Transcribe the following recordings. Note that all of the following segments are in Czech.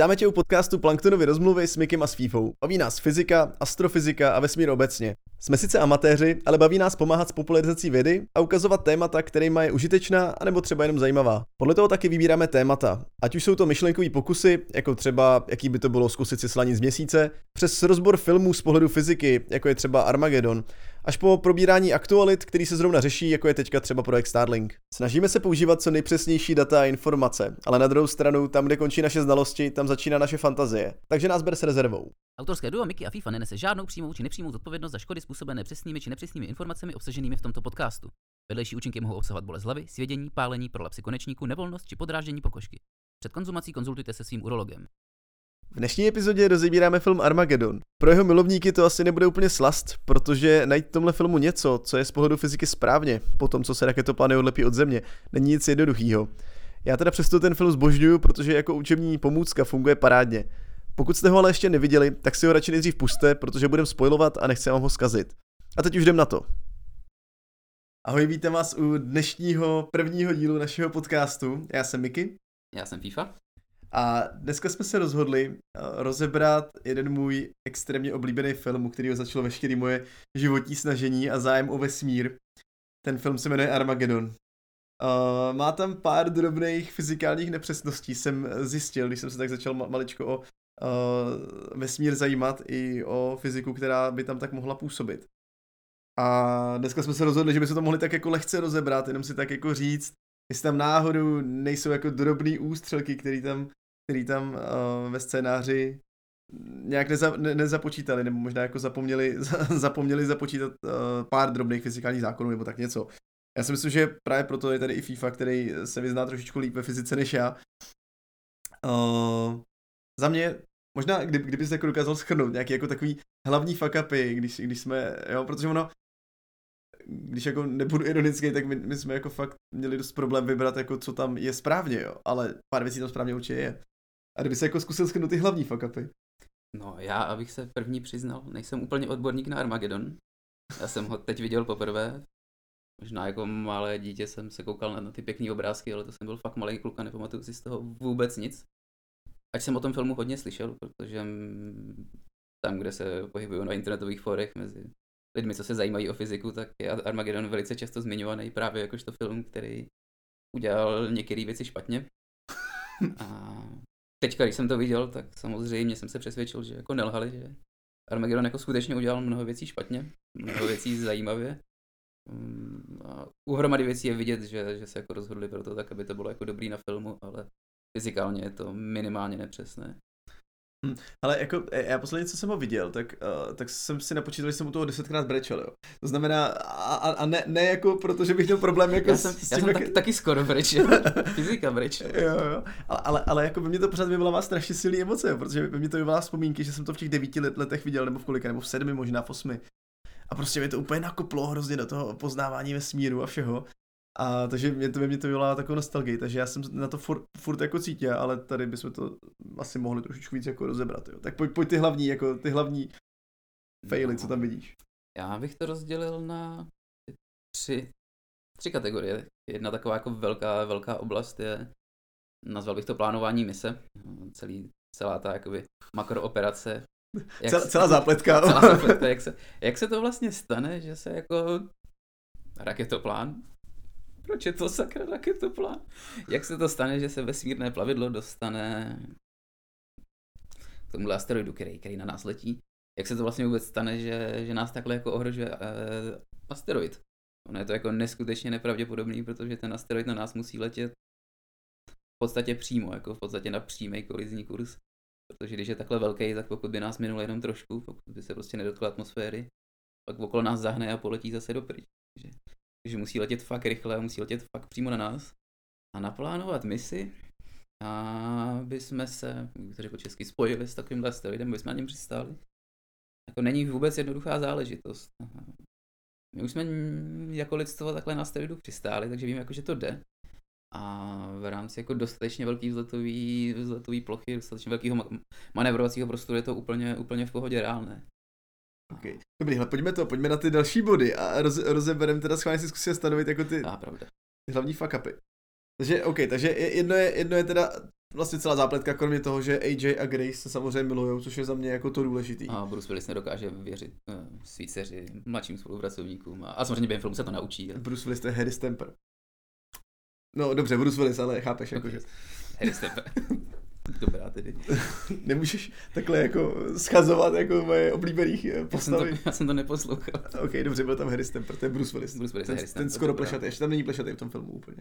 Vítáme tě u podcastu Planktonovy rozmluvy s Mikem a s Fífou. Baví nás fyzika, astrofyzika a vesmír obecně. Jsme sice amatéři, ale baví nás pomáhat s popularizací vědy a ukazovat témata, kterýma je užitečná anebo třeba jenom zajímavá. Podle toho taky vybíráme témata. Ať už jsou to myšlenkové pokusy, jako třeba jaký by to bylo zkusit si slaní z měsíce, přes rozbor filmů z pohledu fyziky, jako je třeba Armageddon, až po probírání aktualit, který se zrovna řeší, jako je teďka třeba projekt Starlink. Snažíme se používat co nejpřesnější data a informace, ale na druhou stranu, tam, kde končí naše znalosti, tam začíná naše fantazie. Takže nás ber s rezervou. Autorské duo Mickey a FIFA nenese žádnou přímou či nepřímou zodpovědnost za škody způsobené přesnými či nepřesnými informacemi obsaženými v tomto podcastu. Vedlejší účinky mohou obsahovat bolest hlavy, svědění, pálení, prolapsy konečníku, nevolnost či podráždění pokožky. Před konzumací konzultujte se svým urologem. V dnešní epizodě rozebíráme film Armageddon. Pro jeho milovníky to asi nebude úplně slast, protože najít v tomhle filmu něco, co je z pohledu fyziky správně, po tom, co se raketoplány odlepí od země, není nic jednoduchého. Já teda přesto ten film zbožňuju, protože jako učební pomůcka funguje parádně. Pokud jste ho ale ještě neviděli, tak si ho radši nejdřív puste, protože budem spoilovat a nechci vám ho zkazit. A teď už jdem na to. Ahoj, vítám vás u dnešního prvního dílu našeho podcastu. Já jsem Miky. Já jsem FIFA. A dneska jsme se rozhodli uh, rozebrat jeden můj extrémně oblíbený film, u kterého začalo veškeré moje životní snažení a zájem o vesmír. Ten film se jmenuje Armageddon. Uh, má tam pár drobných fyzikálních nepřesností, jsem zjistil, když jsem se tak začal maličko o uh, vesmír zajímat i o fyziku, která by tam tak mohla působit. A dneska jsme se rozhodli, že by se to mohli tak jako lehce rozebrat, jenom si tak jako říct, jestli tam náhodou nejsou jako drobný ústřelky, který tam který tam uh, ve scénáři nějak neza, ne, nezapočítali, nebo možná jako zapomněli, zapomněli započítat uh, pár drobných fyzikálních zákonů, nebo tak něco. Já si myslím, že právě proto je tady i FIFA, který se vyzná trošičku líp ve fyzice než já. Uh, za mě, možná, kdy, kdyby se jako dokázal schrnout nějaký jako takový hlavní fuck upy, když, když jsme, jo, protože ono, když jako nebudu ironický, tak my, my jsme jako fakt měli dost problém vybrat, jako co tam je správně, jo, ale pár věcí tam správně určitě je. A kdyby se jako zkusil schrnout ty hlavní fakapy. No já, abych se první přiznal, nejsem úplně odborník na Armageddon. Já jsem ho teď viděl poprvé. Možná jako malé dítě jsem se koukal na, na ty pěkné obrázky, ale to jsem byl fakt malý kluk a nepamatuju si z toho vůbec nic. Ať jsem o tom filmu hodně slyšel, protože tam, kde se pohybuju na internetových forech mezi lidmi, co se zajímají o fyziku, tak je Armageddon velice často zmiňovaný právě jakožto film, který udělal některé věci špatně. A teďka, když jsem to viděl, tak samozřejmě jsem se přesvědčil, že jako nelhali, že Armageddon jako skutečně udělal mnoho věcí špatně, mnoho věcí zajímavě. Mm, a u hromady věcí je vidět, že, že se jako rozhodli pro to tak, aby to bylo jako dobrý na filmu, ale fyzikálně je to minimálně nepřesné. Hm, ale jako e, já posledně, co jsem ho viděl, tak, uh, tak jsem si napočítal, že jsem u toho desetkrát brečel, jo. To znamená, a, a ne, ne jako proto, že bych měl problém jako já jsem, s tím, já jsem jak... taky, taky skoro brečel, fyzika brečel. jo, jo, ale, ale, ale jako by mě to pořád vyvolává strašně silné emoce, protože by mě to vyvolává vzpomínky, že jsem to v těch devíti let, letech viděl, nebo v kolika, nebo v sedmi, možná v osmi. A prostě mě to úplně nakoplo hrozně do toho poznávání vesmíru a všeho. A takže mě to, mě to vyvolá takovou nostalgii, takže já jsem na to furt, furt jako cítil, ale tady bychom to asi mohli trošičku víc jako rozebrat, jo. Tak pojď, pojď ty hlavní, jako ty hlavní faily, no, co tam vidíš. Já bych to rozdělil na tři, tři kategorie. Jedna taková jako velká, velká oblast je, nazval bych to plánování mise, celý, celá ta jakoby makrooperace. Jak celá, celá zápletka. Celá zápletka, jak se, jak se to vlastně stane, že se jako raketoplán proč je to sakra raketoplán? Jak se to stane, že se vesmírné plavidlo dostane k tomuhle asteroidu, který, který na nás letí? Jak se to vlastně vůbec stane, že, že nás takhle jako ohrožuje uh, asteroid? Ono je to jako neskutečně nepravděpodobný, protože ten asteroid na nás musí letět v podstatě přímo, jako v podstatě na přímý kolizní kurz. Protože když je takhle velký, tak pokud by nás minul jenom trošku, pokud by se prostě nedotkl atmosféry, pak okolo nás zahne a poletí zase do pryč. Takže že musí letět fakt rychle, musí letět fakt přímo na nás a naplánovat misi, aby jsme se, jak to řekl česky, spojili s takovým asteroidem, aby jsme na něm přistáli. Jako není vůbec jednoduchá záležitost. My už jsme jako lidstvo takhle na asteroidu přistáli, takže víme, jako, že to jde. A v rámci jako dostatečně velký vzletový, vzletový plochy, dostatečně velkého manevrovacího prostoru je to úplně, úplně v pohodě reálné. Okay. Dobrý, hele, pojďme to, pojďme na ty další body a roz, rozebereme teda schválně si zkusíme stanovit jako ty, a, pravda. ty hlavní fuck upy. Takže, OK, takže jedno je, jedno je teda vlastně celá zápletka, kromě toho, že AJ a Grace se samozřejmě milujou, což je za mě jako to důležitý. A Bruce Willis nedokáže věřit uh, svý dceři, mladším spolupracovníkům. A, a samozřejmě během filmu se to naučí. Bruce Willis to je Harry Stamper. No dobře, Bruce Willis, ale chápeš, jako, že... Harry Stamper. Dobrá tedy. Nemůžeš takhle jako schazovat jako moje oblíbených postavy. Já jsem to, já jsem to neposlouchal. ok, dobře, byl tam Harry Stamper, to je Bruce Willis. Bruce Willis ten, Harry ten skoro plešatý, ještě tam není plešatý v tom filmu úplně.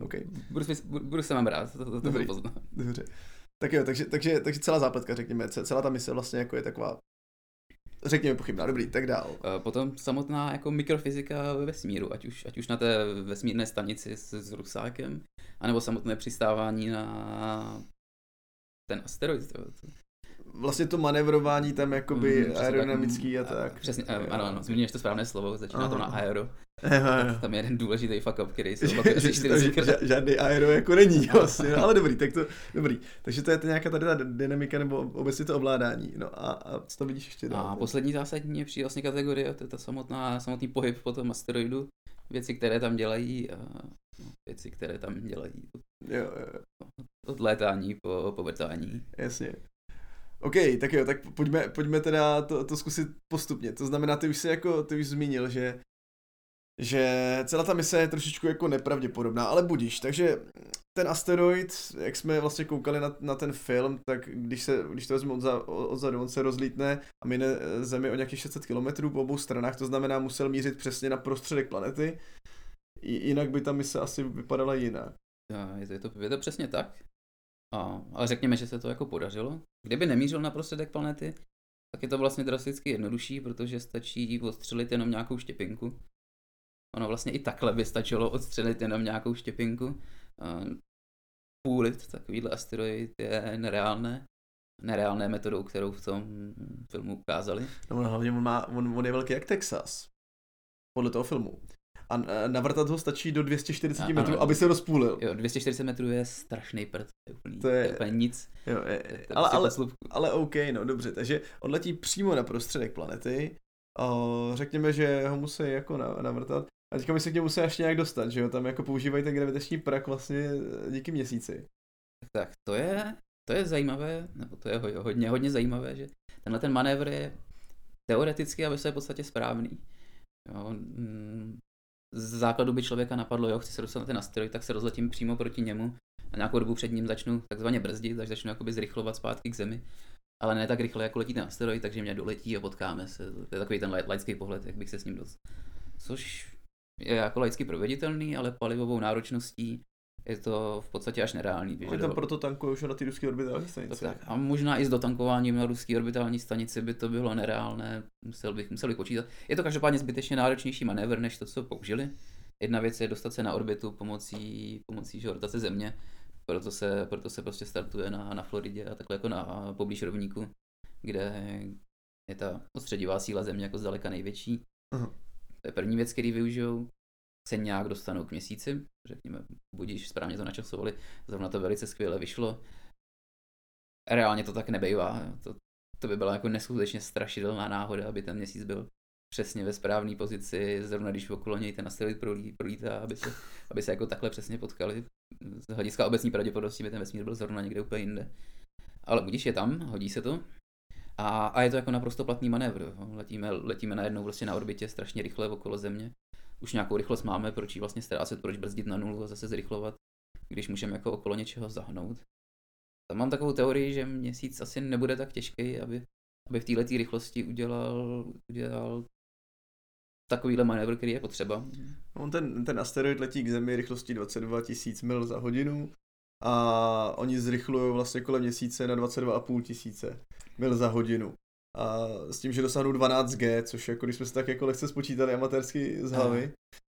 Ok. Bruce, Willis, Bruce se mám rád, to, to, to Dobrý. poznám. Dobře. Tak jo, takže, takže, takže celá zápletka, řekněme, celá ta mise vlastně jako je taková řekněme pochybná, dobrý, tak dál. Potom samotná jako mikrofyzika ve vesmíru, ať už, ať už na té vesmírné stanici s, s rusákem, anebo samotné přistávání na ten asteroid. To, to. Vlastně to manevrování tam jakoby mm, aerodynamický a tak. Přesně, ano, ano, ano zmíníš to správné slovo, začíná to na aero. Aha, tam je jeden důležitý fuck up, který se opakuje asi 40 Žádný aero jako není vlastně, no, ale dobrý, tak to, dobrý. Takže to je to nějaká tady ta dynamika nebo obecně to ovládání. No a, a co to vidíš ještě dál? A poslední zásadní je vlastně kategorie, to je ta samotná, samotný pohyb po tom asteroidu, věci, které tam dělají, a no, věci, které tam dělají. Jo, jo. Od létání po, po vrtání. Jasně. OK, tak jo, tak pojďme, pojďme teda to, to zkusit postupně. To znamená, ty už jsi jako, ty už zmínil, že že celá ta mise je trošičku jako nepravděpodobná, ale budíš. Takže ten asteroid, jak jsme vlastně koukali na, na ten film, tak když, se, když to vezmu odzadu, odzadu, on se rozlítne a mine Zemi o nějakých 600 km po obou stranách, to znamená musel mířit přesně na prostředek planety, jinak by ta mise asi vypadala jinak. Je to, je to, je to přesně tak. A, ale řekněme, že se to jako podařilo. Kdyby nemířil na prostředek planety, tak je to vlastně drasticky jednodušší, protože stačí odstřelit jenom nějakou štěpinku. Ono vlastně i takhle by stačilo odstřelit jenom nějakou štěpinku. Půlit takovýhle asteroid je nereálné. Nereálné metodou, kterou v tom filmu ukázali. No hlavně on, má, on, on je velký jak Texas. Podle toho filmu a navrtat ho stačí do 240 a, metrů, ano, aby se rozpůlil. Jo, 240 metrů je strašný prd, to je úplný, to je, to je úplně nic. Jo, je, je, ale, prostě ale, ale OK, no dobře, takže on letí přímo na prostředek planety, o, řekněme, že ho musí jako navrtat, a teďka my se k němu musí ještě nějak dostat, že jo, tam jako používají ten gravitační prak vlastně díky měsíci. Tak to je, to je zajímavé, nebo to je hodně, hodně zajímavé, že tenhle ten manévr je teoreticky a ve své podstatě správný. Jo, z základu by člověka napadlo, jo, chci se dostat na ten asteroid, tak se rozletím přímo proti němu a nějakou dobu před ním začnu takzvaně brzdit, takže začnu jakoby zrychlovat zpátky k zemi. Ale ne tak rychle, jako letí ten asteroid, takže mě doletí a potkáme se. To je takový ten laický pohled, jak bych se s ním dost. Což je jako laicky proveditelný, ale palivovou náročností je to v podstatě až nereálný. Ale tam proto tankuje už na ty ruské orbitální stanice. Tak, a možná i s dotankováním na ruské orbitální stanici by to bylo nereálné, musel bych, musel bych počítat. Je to každopádně zbytečně náročnější manévr, než to, co použili. Jedna věc je dostat se na orbitu pomocí, pomocí že, rotace Země, proto se, proto se prostě startuje na, na Floridě a takhle jako na poblíž rovníku, kde je ta odstředivá síla Země jako zdaleka největší. Uh-huh. To je první věc, který využijou se nějak dostanou k měsíci, řekněme, budíš správně to načasovali, zrovna to velice skvěle vyšlo. Reálně to tak nebejvá, to, to by byla jako neskutečně strašidelná náhoda, aby ten měsíc byl přesně ve správné pozici, zrovna když okolo něj ten asteroid prolí, prolítá, aby se, aby se jako takhle přesně potkali. Z hlediska obecní pravděpodobnosti by ten vesmír byl zrovna někde úplně jinde. Ale budíš je tam, hodí se to. A, a je to jako naprosto platný manévr. Letíme, letíme najednou prostě na orbitě strašně rychle okolo Země už nějakou rychlost máme, proč ji vlastně ztrácet, proč brzdit na nulu a zase zrychlovat, když můžeme jako okolo něčeho zahnout. Tam mám takovou teorii, že měsíc asi nebude tak těžký, aby, aby v této rychlosti udělal, udělal takovýhle manévr, který je potřeba. On ten, ten asteroid letí k Zemi rychlostí 22 000 mil za hodinu a oni zrychlují vlastně kolem měsíce na 22,5 tisíce mil za hodinu a s tím, že dosáhnou 12G, což jako když jsme se tak jako lehce spočítali amatérsky z hlavy.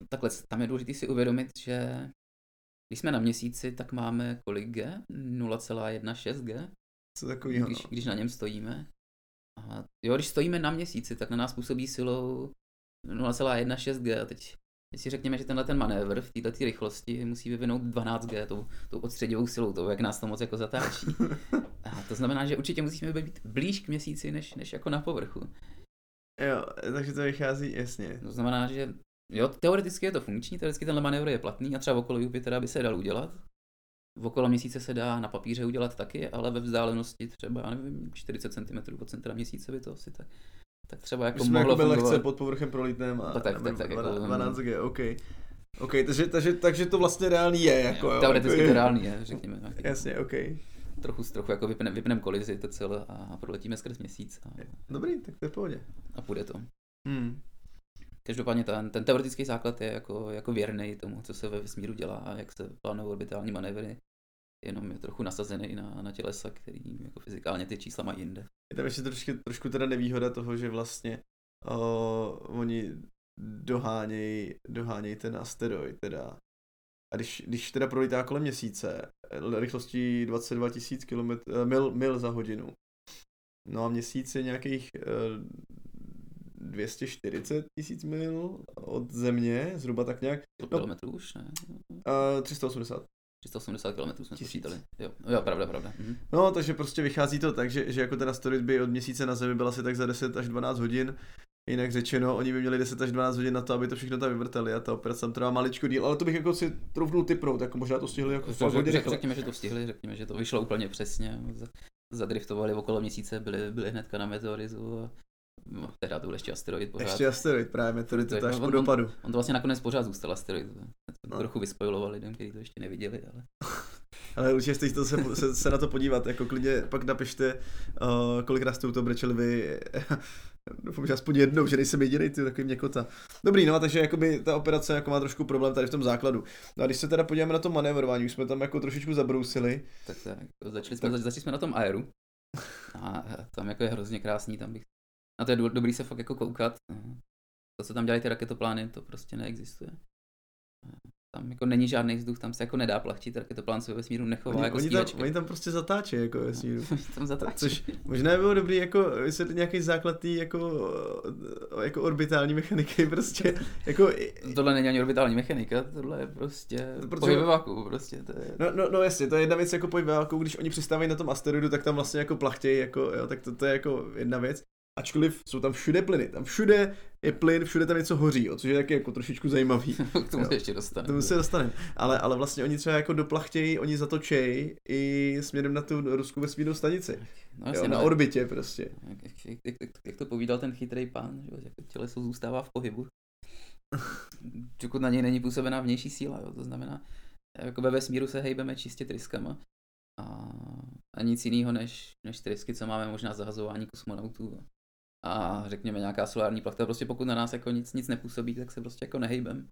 A, takhle, tam je důležité si uvědomit, že když jsme na měsíci, tak máme kolik G? 0,16 G? Co takového? Když, když na něm stojíme. A jo, když stojíme na měsíci, tak na nás působí silou 0,16 G. A teď, teď si řekněme, že tenhle ten manévr v této rychlosti musí vyvinout 12 G, tou, tou odstředivou silou, tou, jak nás to moc jako zatáčí. A to znamená, že určitě musíme být blíž k měsíci, než, než jako na povrchu. Jo, takže to vychází jasně. To znamená, že jo, teoreticky je to funkční, teoreticky tenhle manévr je platný a třeba okolo Jupitera by se dal udělat. v okolo měsíce se dá na papíře udělat taky, ale ve vzdálenosti třeba, já nevím, 40 cm od centra měsíce by to asi tak, tak třeba jako My jsme mohlo jako fungovat. lehce pod povrchem prolítném a Tak, tak, tak, tak, jako- 12G, OK. OK, takže, takže, takže to vlastně reálný je, jako jo. Teoreticky jako, to reálný je, řekněme. nějaký- Jasně, OK. Trochu, trochu jako vypneme vypnem kolizi to celé a proletíme skrz měsíc a, Dobrý, tak to je v pohodě. a půjde to. Hmm. Každopádně ten, ten teoretický základ je jako, jako věrný tomu, co se ve vesmíru dělá a jak se plánují orbitální manévry. Jenom je trochu nasazený na, na tělesa, který jako fyzikálně ty čísla mají jinde. Je tam ještě trošku, trošku teda nevýhoda toho, že vlastně uh, oni dohánějí doháněj ten asteroid teda. A když, když teda prolítá kolem měsíce, eh, rychlostí 22 000 km, mil, mil za hodinu, no a měsíc je nějakých uh, 240 tisíc mil od země, zhruba tak nějak, No. kilometrů už, ne? uh, 380. 380 km jsme Tisíc. počítali. Jo, jo, pravda, pravda. Mhm. No, takže prostě vychází to tak, že, že jako ten asteroid by od měsíce na Zemi byl asi tak za 10 až 12 hodin. Jinak řečeno, oni by měli 10 až 12 hodin na to, aby to všechno tam vyvrtali a ta operace tam trvá maličko díl, ale to bych jako si troufnul typnout, jako možná to stihli jako Řek, hodně řek, řekněme, že to stihli, řekněme, že to vyšlo úplně přesně. Zadriftovali okolo měsíce, byli, byli hnedka na meteorizu a no, teda to byl ještě asteroid pořád. Ještě asteroid, právě meteorit, To to, až on- po on- dopadu. On to vlastně nakonec pořád zůstal asteroid. No. trochu vyspojiloval lidem, kteří to ještě neviděli, ale Ale určitě jste to se, se, se, na to podívat, jako klidně pak napište, uh, kolikrát jste u toho brečeli vy. Doufám, že aspoň jednou, že nejsem jediný, ty takový měkota. Dobrý, no a takže jakoby ta operace jako má trošku problém tady v tom základu. No a když se teda podíváme na to manévrování, už jsme tam jako trošičku zabrousili. tak, tak jako začali, jsme, začali jsme na tom aeru. A tam jako je hrozně krásný, tam bych... A to je do- dobrý se fakt jako koukat. To, co tam dělají ty raketoplány, to prostě neexistuje. Tam jako není žádný vzduch, tam se jako nedá plachtit, raketoplán se ve vesmíru nechová Oni, jako oni, tam, oni tam prostě zatáčí jako ve vesmíru. tam zatáčí. Což možná by bylo dobrý jako vysvětlit nějaký základ tý jako, jako orbitální mechaniky prostě. Jako, Tohle není ani orbitální mechanika, tohle je prostě Protože- váku, prostě. To je... No, no, no jasně, to je jedna věc jako pohyb ve váku, když oni přistávají na tom asteroidu, tak tam vlastně jako plachtějí, jako, jo, tak to, to je jako jedna věc. Ačkoliv jsou tam všude plyny, tam všude je plyn, všude tam něco hoří, jo, což je taky jako trošičku zajímavý. K tomu Jo. se ještě dostane. K tomu se dostaneme. Ale, ale vlastně oni třeba jako doplachtějí, oni zatočejí i směrem na tu ruskou vesmírnou stanici. no, Jo, jasně, na no, orbitě prostě. jak, jak, jak, jak, to povídal ten chytrý pán, že jo, jak těleso zůstává v pohybu. Dokud na něj není působená vnější síla, jo, to znamená, jako ve vesmíru se hejbeme čistě tryskama a, a nic jiného než, než trysky, co máme možná zahazování kosmonautů a řekněme nějaká solární plachta, prostě pokud na nás jako nic, nic nepůsobí, tak se prostě jako nehejbem.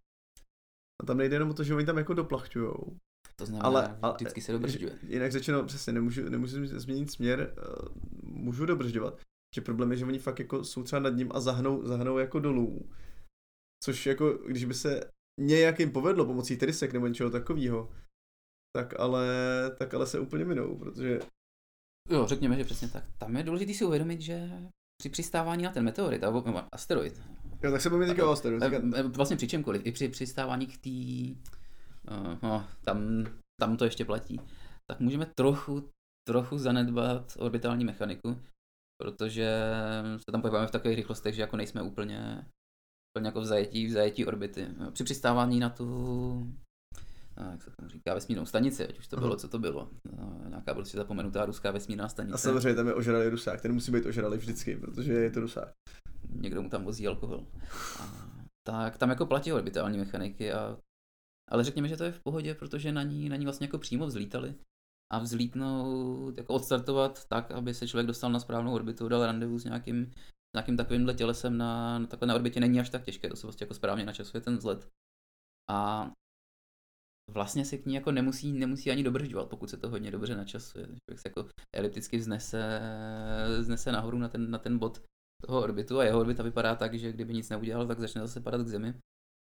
A tam nejde jenom o to, že oni tam jako doplachťujou. To znamená, Ale- ale, vždycky se dobržďuje. Jinak řečeno, přesně, nemůžu, nemůžu změnit směr, eh, můžu dobržďovat. Že problém je, že oni fakt jako jsou třeba nad ním a zahnou, zahnou jako dolů. Což jako, když by se nějakým povedlo pomocí trysek nebo něčeho takového, tak ale, tak ale se úplně minou, protože Jo, řekněme, že přesně tak. Tam je důležité si uvědomit, že při přistávání na ten meteorit, nebo asteroid, jo, tak se budeme říkat o asteroidu. Eh, eh, Vlastně při čemkoliv, i při přistávání k té, uh, no, tam, tam to ještě platí, tak můžeme trochu, trochu zanedbat orbitální mechaniku, protože se tam pohybujeme v takových rychlostech, že jako nejsme úplně, úplně jako v zajetí, v zajetí orbity. Při přistávání na tu, jak se tomu říká, vesmírnou stanici, ať už to bylo, Aha. co to bylo. No, Nějaká prostě zapomenutá ruská vesmírná stanice. A samozřejmě tam je ožralý rusák, ten musí být ožralý vždycky, protože je to rusák. někdo mu tam vozí alkohol. A, tak tam jako platí orbitální mechaniky, a, ale řekněme, že to je v pohodě, protože na ní, na ní vlastně jako přímo vzlítali a vzlítnout, jako odstartovat tak, aby se člověk dostal na správnou orbitu, dal randevu s nějakým, nějakým takovýmhle tělesem na, na, takhle na orbitě není až tak těžké, to se vlastně jako správně načasuje ten vzlet. A vlastně se k ní jako nemusí, nemusí ani dobržďovat, pokud se to hodně dobře načasuje. Člověk se jako elipticky vznese, vznese nahoru na ten, na ten bod toho orbitu a jeho orbita vypadá tak, že kdyby nic neudělal, tak začne zase padat k Zemi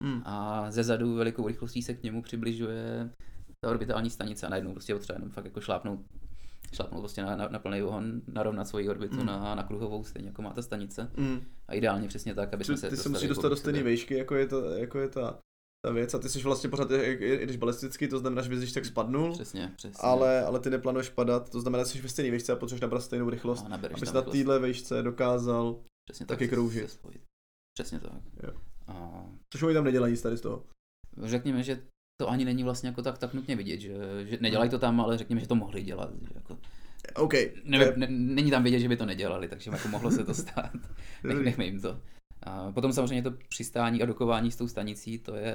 Hmm. a ze zadu velikou rychlostí se k němu přibližuje ta orbitální stanice a najednou prostě potřeba jenom fakt jako šlápnout, šlápnout prostě na, na, na plný ohon, narovnat svoji orbitu Hmm. na, na kruhovou, stejně jako má ta stanice. Mm. A ideálně přesně tak, aby jsme Ty, se ty se musíš jako dostat do stejné výšky, jako je, to, jako je ta, ta věc a ty jsi vlastně pořád, i- když balisticky, to znamená, že bys tak spadnul, Přesně, přesně. ale, ale ty neplánuješ padat, to znamená, že jsi ve stejné výšce a potřebuješ nabrat stejnou rychlost, a nabereš abys na téhle výšce dokázal, Přesně taky se- kroužit. Přesně tak. Jo. A což oni tam nedělají tady z toho. řekněme, že to ani není vlastně jako tak, tak nutně vidět, že, že nedělají to tam, ale řekněme, že to mohli dělat. Že jako, OK. ne, ne, není tam vidět, že by to nedělali, takže jako mohlo se to stát. Nech, nechme jim to. A potom samozřejmě to přistání a dokování s tou stanicí, to je,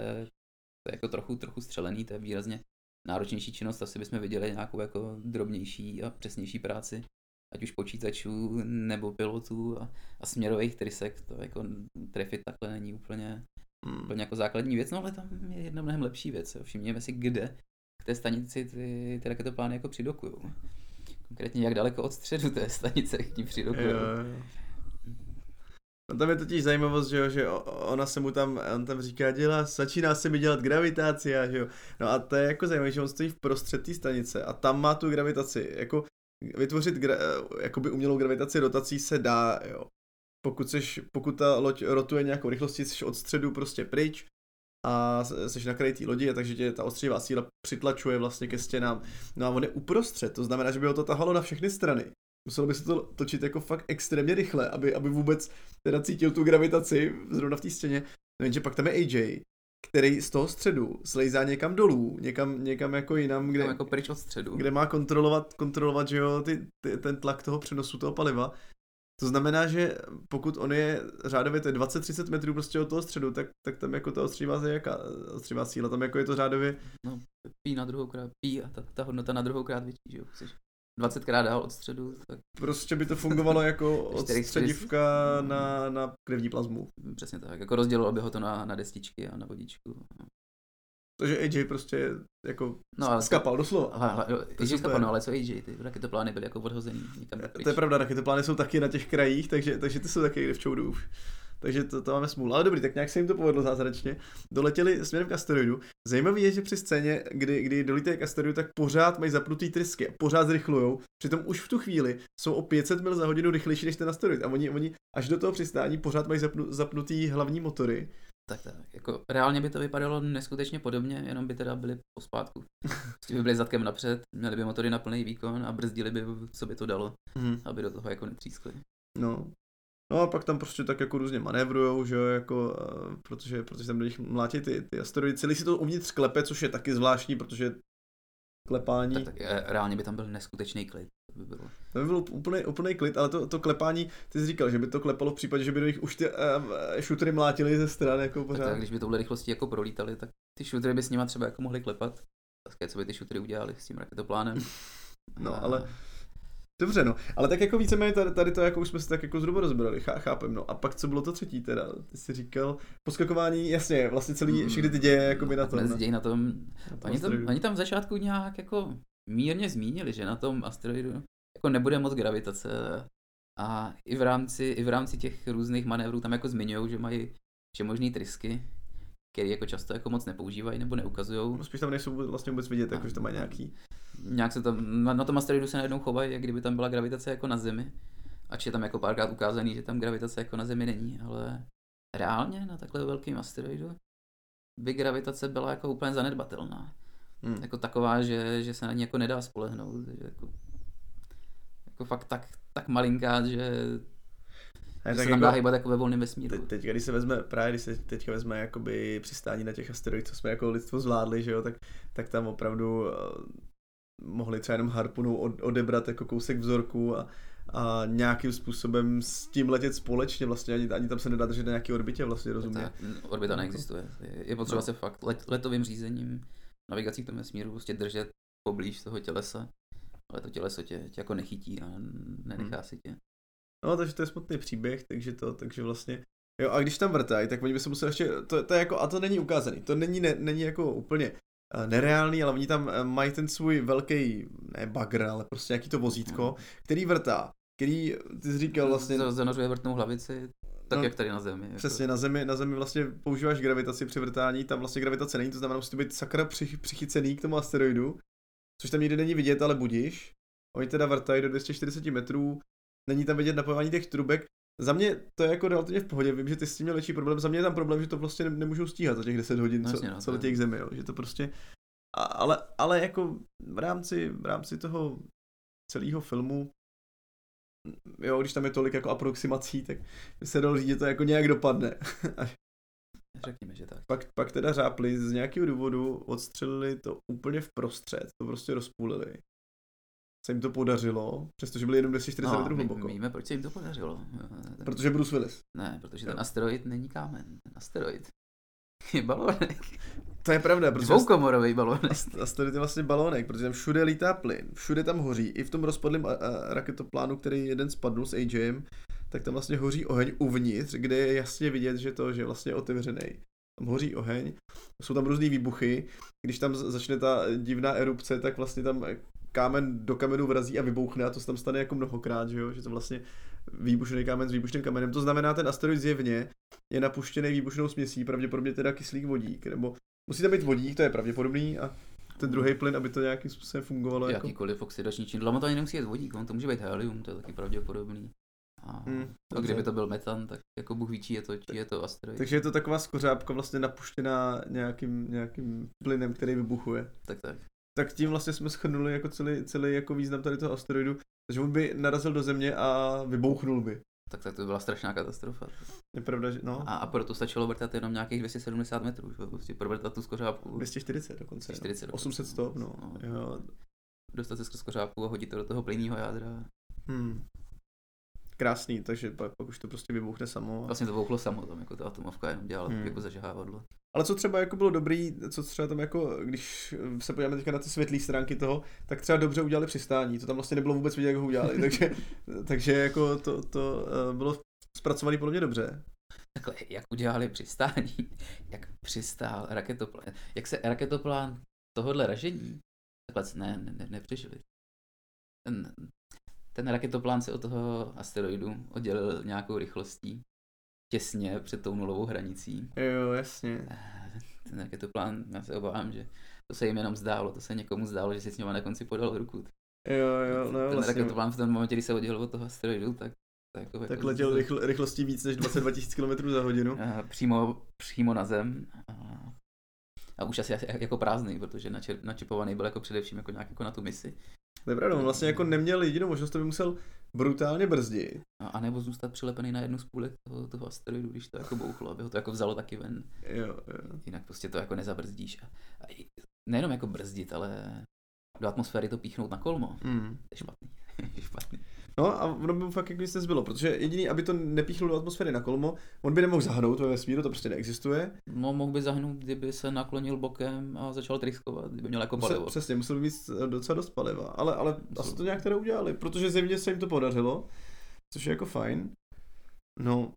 to je jako trochu, trochu střelený, to je výrazně náročnější činnost, asi bychom viděli nějakou jako drobnější a přesnější práci, ať už počítačů nebo pilotů a, a směrových trysek, to jako trefit takhle není úplně, hmm. úplně jako základní věc, no ale tam je jedna mnohem lepší věc, všimněme si, kde k té stanici ty, ty raketoplány jako přidokují. Konkrétně jak daleko od středu té stanice k ní přidokují. No tam je totiž zajímavost, že, jo, že ona se mu tam, on tam říká, dělá, začíná se mi dělat gravitaci, že jo. No a to je jako zajímavé, že on stojí v prostřed té stanice a tam má tu gravitaci. Jako vytvořit gra, jakoby umělou gravitaci rotací se dá, jo. Pokud, seš, pokud ta loď rotuje nějakou rychlostí, jsi od středu prostě pryč a jsi na kraji té lodi, takže tě ta ostřivá síla přitlačuje vlastně ke stěnám. No a on je uprostřed, to znamená, že by ho to tahalo na všechny strany. Muselo by se to točit jako fakt extrémně rychle, aby, aby vůbec teda cítil tu gravitaci zrovna v té stěně. No jenže pak tam je AJ, který z toho středu slejzá někam dolů, někam, někam jako jinam, kde, jako pryč od středu. kde má kontrolovat, kontrolovat že jo, ty, ty, ten tlak toho přenosu toho paliva. To znamená, že pokud on je řádově to je 20-30 metrů prostě od toho středu, tak, tak tam jako ta ostřivá, jaká, ostřivá síla, tam jako je to řádově... No, pí na druhou krát, pí a ta, ta hodnota na druhou krát větší, že jo, chceš 20 krát dál od středu. Tak... Prostě by to fungovalo jako od středivka na, na krevní plazmu. Přesně tak, jako rozdělilo by ho to na, na destičky a na vodičku. Takže AJ prostě jako no, ale skapal doslova. Aha, AJ skapal, no ale co AJ, ty raketoplány byly jako odhozený někam To je pravda, raketoplány jsou taky na těch krajích, takže, takže ty jsou taky někde v čoudu už takže to, to máme smůlu. Ale dobrý, tak nějak se jim to povedlo zázračně. Doletěli směrem k asteroidu. Zajímavé je, že při scéně, kdy, kdy dolítají k asteroidu, tak pořád mají zapnutý trysky, pořád zrychlujou. Přitom už v tu chvíli jsou o 500 mil za hodinu rychlejší než ten asteroid. A oni, oni až do toho přistání pořád mají zapnu, zapnutý hlavní motory. Tak, tak, jako reálně by to vypadalo neskutečně podobně, jenom by teda byli pospátku. Prostě by byli zadkem napřed, měli by motory na plný výkon a brzdili by, co by to dalo, hmm. aby do toho jako netřískli. No, No a pak tam prostě tak jako různě manévrujou, že jo, jako, uh, protože, protože tam do nich mlátí ty, ty asteroidy. Celý si to uvnitř klepe, což je taky zvláštní, protože klepání... Tak, tak eh, reálně by tam byl neskutečný klid. To by bylo. To by byl úplný, úplný klid, ale to, to klepání, ty jsi říkal, že by to klepalo v případě, že by do nich už ty uh, šutery mlátily ze stran jako pořád. Tak, tak, když by touhle rychlostí jako prolítali, tak ty šutery by s nima třeba jako mohli klepat. Tak co by ty šutery udělali s tím raketoplánem. No, ale Dobře, no. Ale tak jako víceméně tady, tady to jako už jsme se tak jako zhruba rozbrali, chá, chápem, no. A pak co bylo to třetí teda? Ty jsi říkal, poskakování, jasně, vlastně celý, mm. všechny ty děje jako by na tom. No. Děj na tom, na tom oni, tam, oni tam v začátku nějak jako mírně zmínili, že na tom asteroidu jako nebude moc gravitace a i v rámci, i v rámci těch různých manévrů tam jako zmiňují, že mají možný trysky, které jako často jako moc nepoužívají nebo neukazují. No spíš tam nejsou vlastně vůbec vidět, jako, že to má nějaký nějak se tam, na, na tom asteroidu se najednou chovají, jak kdyby tam byla gravitace jako na Zemi. Ač je tam jako párkrát ukázaný, že tam gravitace jako na Zemi není, ale reálně na takhle velkém asteroidu by gravitace byla jako úplně zanedbatelná. Hmm. Jako taková, že, že se na ní jako nedá spolehnout. Že jako, jako fakt tak, tak malinká, že ne, tak se tam jako, dá hýbat jako ve volném vesmíru. Teď, teď, když se vezme, právě když se teďka vezme jakoby přistání na těch asteroidech, co jsme jako lidstvo zvládli, že jo, tak, tak tam opravdu mohli třeba jenom harpunu odebrat jako kousek vzorku a, a nějakým způsobem s tím letět společně, vlastně ani, ani tam se nedá držet na nějaký orbitě, vlastně rozumně. Tak, orbita neexistuje. Je potřeba no. se fakt let, letovým řízením, navigací v tom vesmíru prostě držet poblíž toho tělesa, ale to těleso tě, tě jako nechytí a nenechá hmm. si tě. No, takže to je smutný příběh, takže to, takže vlastně Jo, a když tam vrtají, tak oni by se museli ještě, to, to je jako, a to není ukázaný, to není, ne, není jako úplně nereálný, ale oni tam eh, mají ten svůj velký, ne bagr, ale prostě nějaký to vozítko, hmm. který vrtá, který, ty jsi říkal vlastně... Zanořuje vrtnou hlavici, tak no, jak tady na Zemi. Jako. Přesně, na Zemi, na Zemi vlastně používáš gravitaci při vrtání, tam vlastně gravitace není, to znamená, musí to být sakra při, přichycený k tomu asteroidu, což tam nikdy není vidět, ale budíš. Oni teda vrtají do 240 metrů, není tam vidět napojování těch trubek, za mě to je jako relativně v pohodě, vím, že ty s tím měl větší problém, za mě je tam problém, že to prostě nemůžou stíhat za těch 10 hodin, no, co, no, co letějí k zemi, jo. že to prostě, a, ale, ale jako v rámci, v rámci toho celého filmu, jo, když tam je tolik jako aproximací, tak by se dalo říct, že to jako nějak dopadne. řekněme, že tak. Pak, pak teda řápli, z nějakého důvodu odstřelili to úplně v prostřed, to prostě rozpůlili. Se jim to podařilo, přestože byli jenom 240 No, metrů hluboko. my víme, proč se jim to podařilo. Ten- Protože Bruce Willis. Ne, protože ten asteroid není kámen, ten asteroid je balónek. To je pravda, protože Dvoukomorový balónek. ast- asteroid je vlastně balónek, protože tam všude lítá plyn, všude tam hoří. I v tom rozpadlém raketoplánu, který jeden spadl s AJem, tak tam vlastně hoří oheň uvnitř, kde je jasně vidět, že to že je vlastně otevřený. Tam hoří oheň, jsou tam různé výbuchy, když tam začne ta divná erupce, tak vlastně tam kámen do kamenu vrazí a vybouchne a to se tam stane jako mnohokrát, že jo, že to vlastně výbušný kámen s výbušným kamenem. To znamená, ten asteroid zjevně je napuštěný výbušnou směsí, pravděpodobně teda kyslík vodík, nebo musí tam být vodík, to je pravděpodobný a ten druhý plyn, aby to nějakým způsobem fungovalo. Jako... Jakýkoliv oxidační čin. Ono to ani nemusí být vodík, on to může být helium, to je taky pravděpodobný. A, Hmm, a kdyby to byl metan, tak jako Bůh ví, je to, čí je to asteroid. Takže je to taková skořápka vlastně napuštěná nějakým, nějakým plynem, který vybuchuje. Tak tak. Tak tím vlastně jsme schrnuli jako celý, celý jako význam tady toho asteroidu, takže on by narazil do země a vybouchnul by. Tak, tak to by byla strašná katastrofa. Je pravda, že no, A, a proto stačilo vrtat jenom nějakých 270 metrů, že? prostě provrtat tu skořápku. 240 dokonce. 240 no. dokonce. 800 stop, no. No. Jo. Dostat se skořápku a hodit to do toho plynného jádra. Hmm. Krásný, takže pak, pak už to prostě vybuchne samo. A... Vlastně to bouchlo samo, tam jako ta atomovka jenom dělala Hmm. jako zažehávadlo. Ale co třeba jako bylo dobrý, co třeba tam jako, když se podíváme teďka na ty světlé stránky toho, tak třeba dobře udělali přistání, to tam vlastně nebylo vůbec vidět, jak ho udělali, takže, takže jako to, to eh, bylo zpracované podle mě dobře. Takhle, jak udělali přistání, jak přistál raketoplán, jak se raketoplán tohohle ražení, takhle ne, ne, ne, nepřežili. Ten, raketoplán se od toho asteroidu oddělil nějakou rychlostí těsně před tou nulovou hranicí. Jo, jasně. Eh, Ten raketoplán, já se obávám, že to se jim jenom zdálo, to se někomu zdálo, že si s ním na konci podal ruku. Jo, jo, no ten vlastně. raketoplán v tom momentě, kdy se oddělil od toho asteroidu, tak, tak, jako, Tak letěl rychl, rychlostí víc než 22 000 km za hodinu. a přímo, přímo na zem. A, a už asi jako prázdný, protože načer, načipovaný byl jako především jako nějak jako na tu misi. To je pravda, on vlastně jako neměl jedinou možnost, to by musel brutálně brzdit. A, a nebo zůstat přilepený na jednu z půlek toho, toho asteroidu, když to jako bouchlo, aby ho to jako vzalo taky ven. Jo, jo. Jinak prostě to jako nezabrzdíš. A, a nejenom jako brzdit, ale do atmosféry to píchnout na kolmo. Mm. To je špatný. je špatný. No a ono by mu fakt jako nic nezbylo, protože jediný, aby to nepíchlo do atmosféry na kolmo, on by nemohl zahnout ve vesmíru, to prostě neexistuje. No, mohl by zahnout, kdyby se naklonil bokem a začal tryskovat, kdyby měl jako Musel, palivo. přesně, musel by mít docela dost paliva, ale, ale asi to nějak teda udělali, protože zjevně se jim to podařilo, což je jako fajn. No,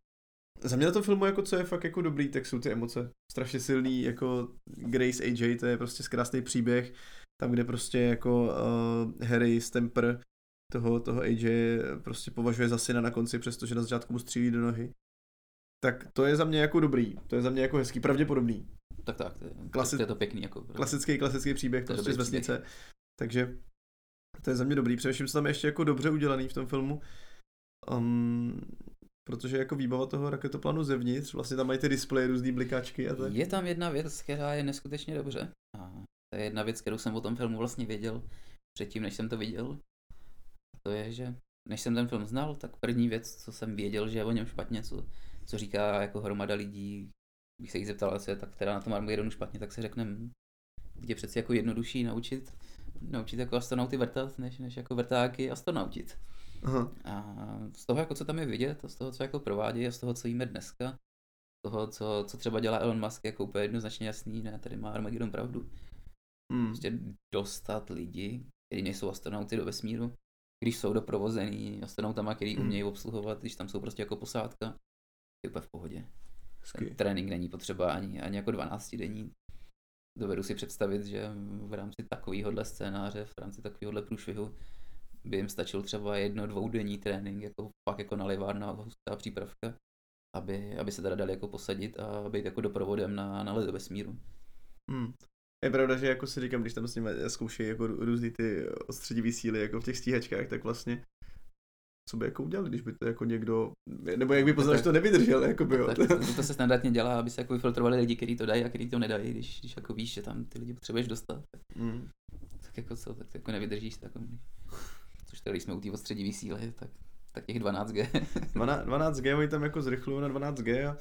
za mě na tom filmu, jako co je fakt jako dobrý, tak jsou ty emoce. Strašně silný, jako Grace AJ, to je prostě krásný příběh, tam, kde prostě jako uh, Harry Stemper toho, toho AJ prostě považuje za syna na konci, přestože na začátku mu střílí do nohy. Tak to je za mě jako dobrý, to je za mě jako hezký, pravděpodobný. Tak tak, to je, Klasi- to je to pěkný. Jako, Klasický, klasický příběh To je prostě z vesnice. Takže to je za mě dobrý. Především, co tam je ještě jako dobře udělaný v tom filmu. Um, protože jako výbava toho raketoplánu zevnitř, vlastně tam mají ty displeje, různý blikáčky a tak. Je tam jedna věc, která je neskutečně dobře. A to je jedna věc, kterou jsem o tom filmu vlastně věděl předtím, než jsem to viděl. To je, že než jsem ten film znal, tak první věc, co jsem věděl, že je o něm špatně, co, co říká jako hromada lidí, když se jich zeptal, co je tak teda na tom Armagedonu špatně, tak si řeknem, je přeci jako jednodušší naučit, naučit jako astronauty vrtat, než, než jako vrtáky astronautit. Aha. A z toho, jako co tam je vidět, a z toho, co jako provádí, a z toho, co jíme dneska, z toho, co, co třeba dělá Elon Musk, jako úplně jednoznačně jasný, ne, tady má Armageddon pravdu. Hmm. Prostě dostat lidi, kteří nejsou astronauty do vesmíru, když jsou doprovozený astronautama, který Hmm. umějí obsluhovat, když tam jsou prostě jako posádka, je úplně v pohodě. Ten trénink není potřeba ani, ani jako 12 denní. Dovedu si představit, že v rámci takovéhohle scénáře, v rámci takovéhohle průšvihu by jim stačil třeba jedno, dvoudenní trénink, jako fakt jako nalivárna hustá přípravka, aby, aby se teda dali jako posadit a být jako doprovodem na, na let do vesmíru. Hmm. Je pravda, že jako si říkám, když tam s nimi zkoušejí jako rů- různý ty odstředivý síly jako v těch stíhačkách, tak vlastně co by jako udělali, když by to jako někdo, nebo jak by poznal, že to nevydržel, jako by jo. Tak, to, to, se standardně dělá, aby se jako vyfiltrovali lidi, kteří to dají a kteří to nedají, když, když jako víš, že tam ty lidi potřebuješ dostat, tak, Hmm. tak jako co, tak jako nevydržíš tak Což tady, jsme u té odstředivý síly, tak, tak těch 12G. 12, 12G, oni tam jako zrychlují na 12G a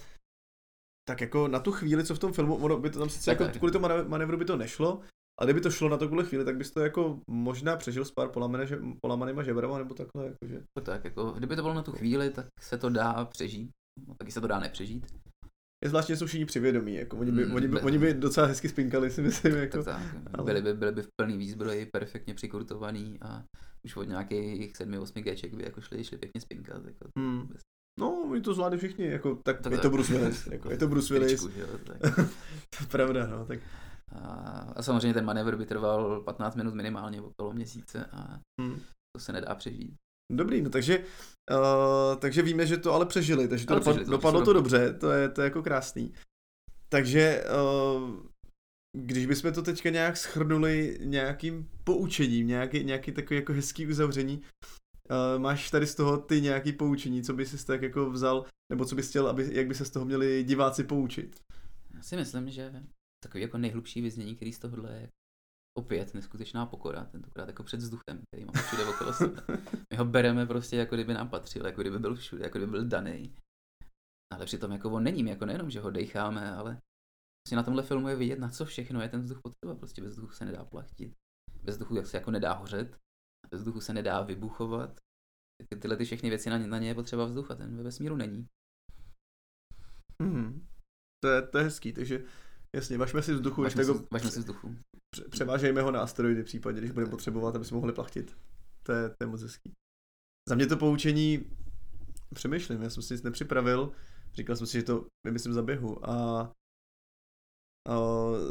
tak jako na tu chvíli, co v tom filmu, ono by to tam sice jako kvůli tomu manévru by to nešlo, ale kdyby to šlo na tuhle chvíli, tak bys to jako možná přežil s pár polamene, že, polamanýma žebrama, nebo takhle, jakože. To tak, jako, kdyby to bylo na tu chvíli, tak se to dá přežít. No, taky se to dá nepřežít. Je zvláštně, že jsou všichni přivědomí, jako oni by, Mm, oni by, oni by docela hezky spinkali, si myslím, jako. Tak, tak. Byli by, byli by v plný výzbroji, perfektně přikurtovaný a už od nějakých 7-8 geček by jako šli, šli pěkně spinkat. Jako, bez No, oni to zvládli všichni, jako, tak, Tak je to Bruce Willis, jako, je to Bruce Willis, tričku, že jo, tak. to je pravda, no, tak. A, a samozřejmě ten manévr by trval 15 minut minimálně okolo měsíce a Hmm. to se nedá přežít. Dobrý, no takže, uh, takže víme, že to ale přežili, takže to, Ale dopad, přežili to, dopadlo to dobře, to je, to je jako krásný. Takže uh, když bychom to teďka nějak schrnuli nějakým poučením, nějaký, nějaký takový jako hezký uzavření, uh, máš tady z toho ty nějaký poučení, co by si tak jako vzal, nebo co bys chtěl, aby, jak by se z toho měli diváci poučit? Já si myslím, že takový jako nejhlubší vyznění, který z tohohle je opět neskutečná pokora, tentokrát jako před vzduchem, který máme všude okolo sebe. My ho bereme prostě jako kdyby nám patřil, jako kdyby byl všude, jako kdyby byl daný. Ale přitom jako on není, jako nejenom, že ho decháme, ale prostě na tomhle filmu je vidět, na co všechno je ten vzduch potřeba. Prostě bez vzduchu se nedá plachtit, bez vzduchu jak se jako nedá hořet, vzduchu se nedá vybuchovat. Ty, tyhle ty všechny věci na, ně- na ně je potřeba vzduch a ten ve vesmíru není. Hmm. To, je, to je hezký, takže jasně, važme si vzduchu, Važme tak si, ho važme si vzduchu. pře- převážejme ho na asteroidy v případě, když budeme potřebovat, aby jsme mohli plachtit. To je, to je moc hezký. Za mě to poučení přemýšlím, já jsem si nic nepřipravil, říkal jsem si, že to vymyslím za běhu a, a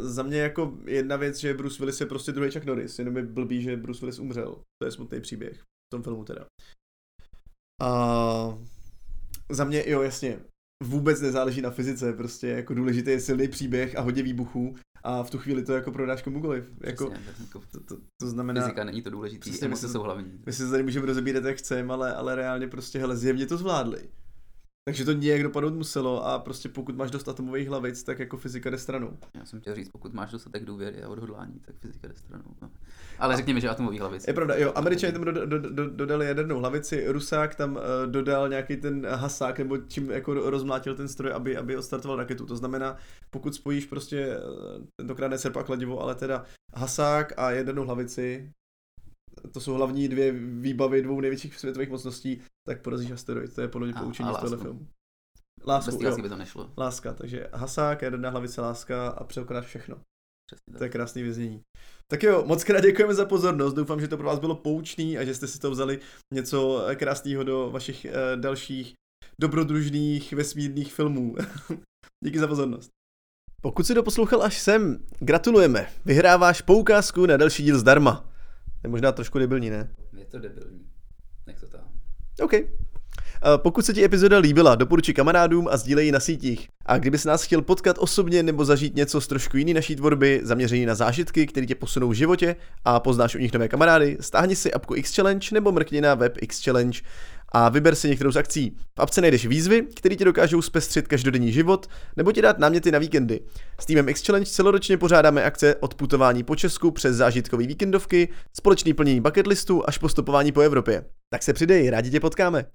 za mě jako jedna věc, že Bruce Willis je prostě druhý Chuck Norris, jenom je blbý, že Bruce Willis umřel. To je smutný příběh v tom filmu teda. A za mě, jo, jasně, vůbec nezáleží na fyzice, prostě jako důležitý je silný příběh a hodně výbuchů a v tu chvíli to jako prodáš komukoliv. Jako, Přesně, jako to, to, to znamená, Fyzika není to důležité, Přesně, emoce my se- jsou hlavní. my si to tady můžeme rozebírat jak chceme, ale, ale reálně prostě, hele, zjevně to zvládli. Takže to nějak dopadnout muselo a prostě pokud máš dost atomových hlavic, tak jako fyzika jde stranou. Já jsem chtěl říct, pokud máš dostatek důvěry a odhodlání, tak fyzika jde stranou. No. Ale řekněme, že atomový hlavice. Je pravda, jo, američané tam do, do, do, dodali jadernou hlavici, Rusák tam uh, dodal nějaký ten hasák, nebo čím jako rozmlátil ten stroj, aby, aby odstartoval raketu. To znamená, pokud spojíš prostě, eh, tentokrát ne serpa a kladivo, ale teda hasák a jadernou hlavici, to jsou hlavní dvě výbavy dvou největších světových mocností, tak porazíš asteroid. To je podle mě poučení z tohle filmu. Bez Lásku, lásky by to nešlo. Láska, takže hasák, jaderná hlavice, láska a překonáš všechno. Přesně To je tak. krásný věznění. Tak jo, moc krát děkujeme za pozornost. Doufám, že to pro vás bylo poučný a že jste si to vzali něco eh, krásného do vašich uh, dalších dobrodružných vesmírných filmů. Díky za pozornost. Pokud si doposlouchal až sem, gratulujeme. Vyhráváš poukázku na další díl zdarma. Je možná trošku debilní, ne? Je to debilní. Nech to tam. OK. Eh, Pokud se ti epizoda líbila, doporuči kamarádům a sdílej ji na sítích. A kdyby se nás chtěl potkat osobně nebo zažít něco z trošku jiný naší tvorby, zaměřený na zážitky, které tě posunou v životě a poznáš u nich nové kamarády, stáhni si apku X-Challenge nebo mrkni na web X-Challenge a vyber si některou z akcí. V apce najdeš výzvy, které ti dokážou zpestřit každodenní život nebo ti dát náměty na víkendy. S týmem X-Challenge celoročně pořádáme akce od putování po Česku přes zážitkový víkendovky, společný plnění bucket listu až postupování po Evropě. Tak se přidej, rádi tě potkáme.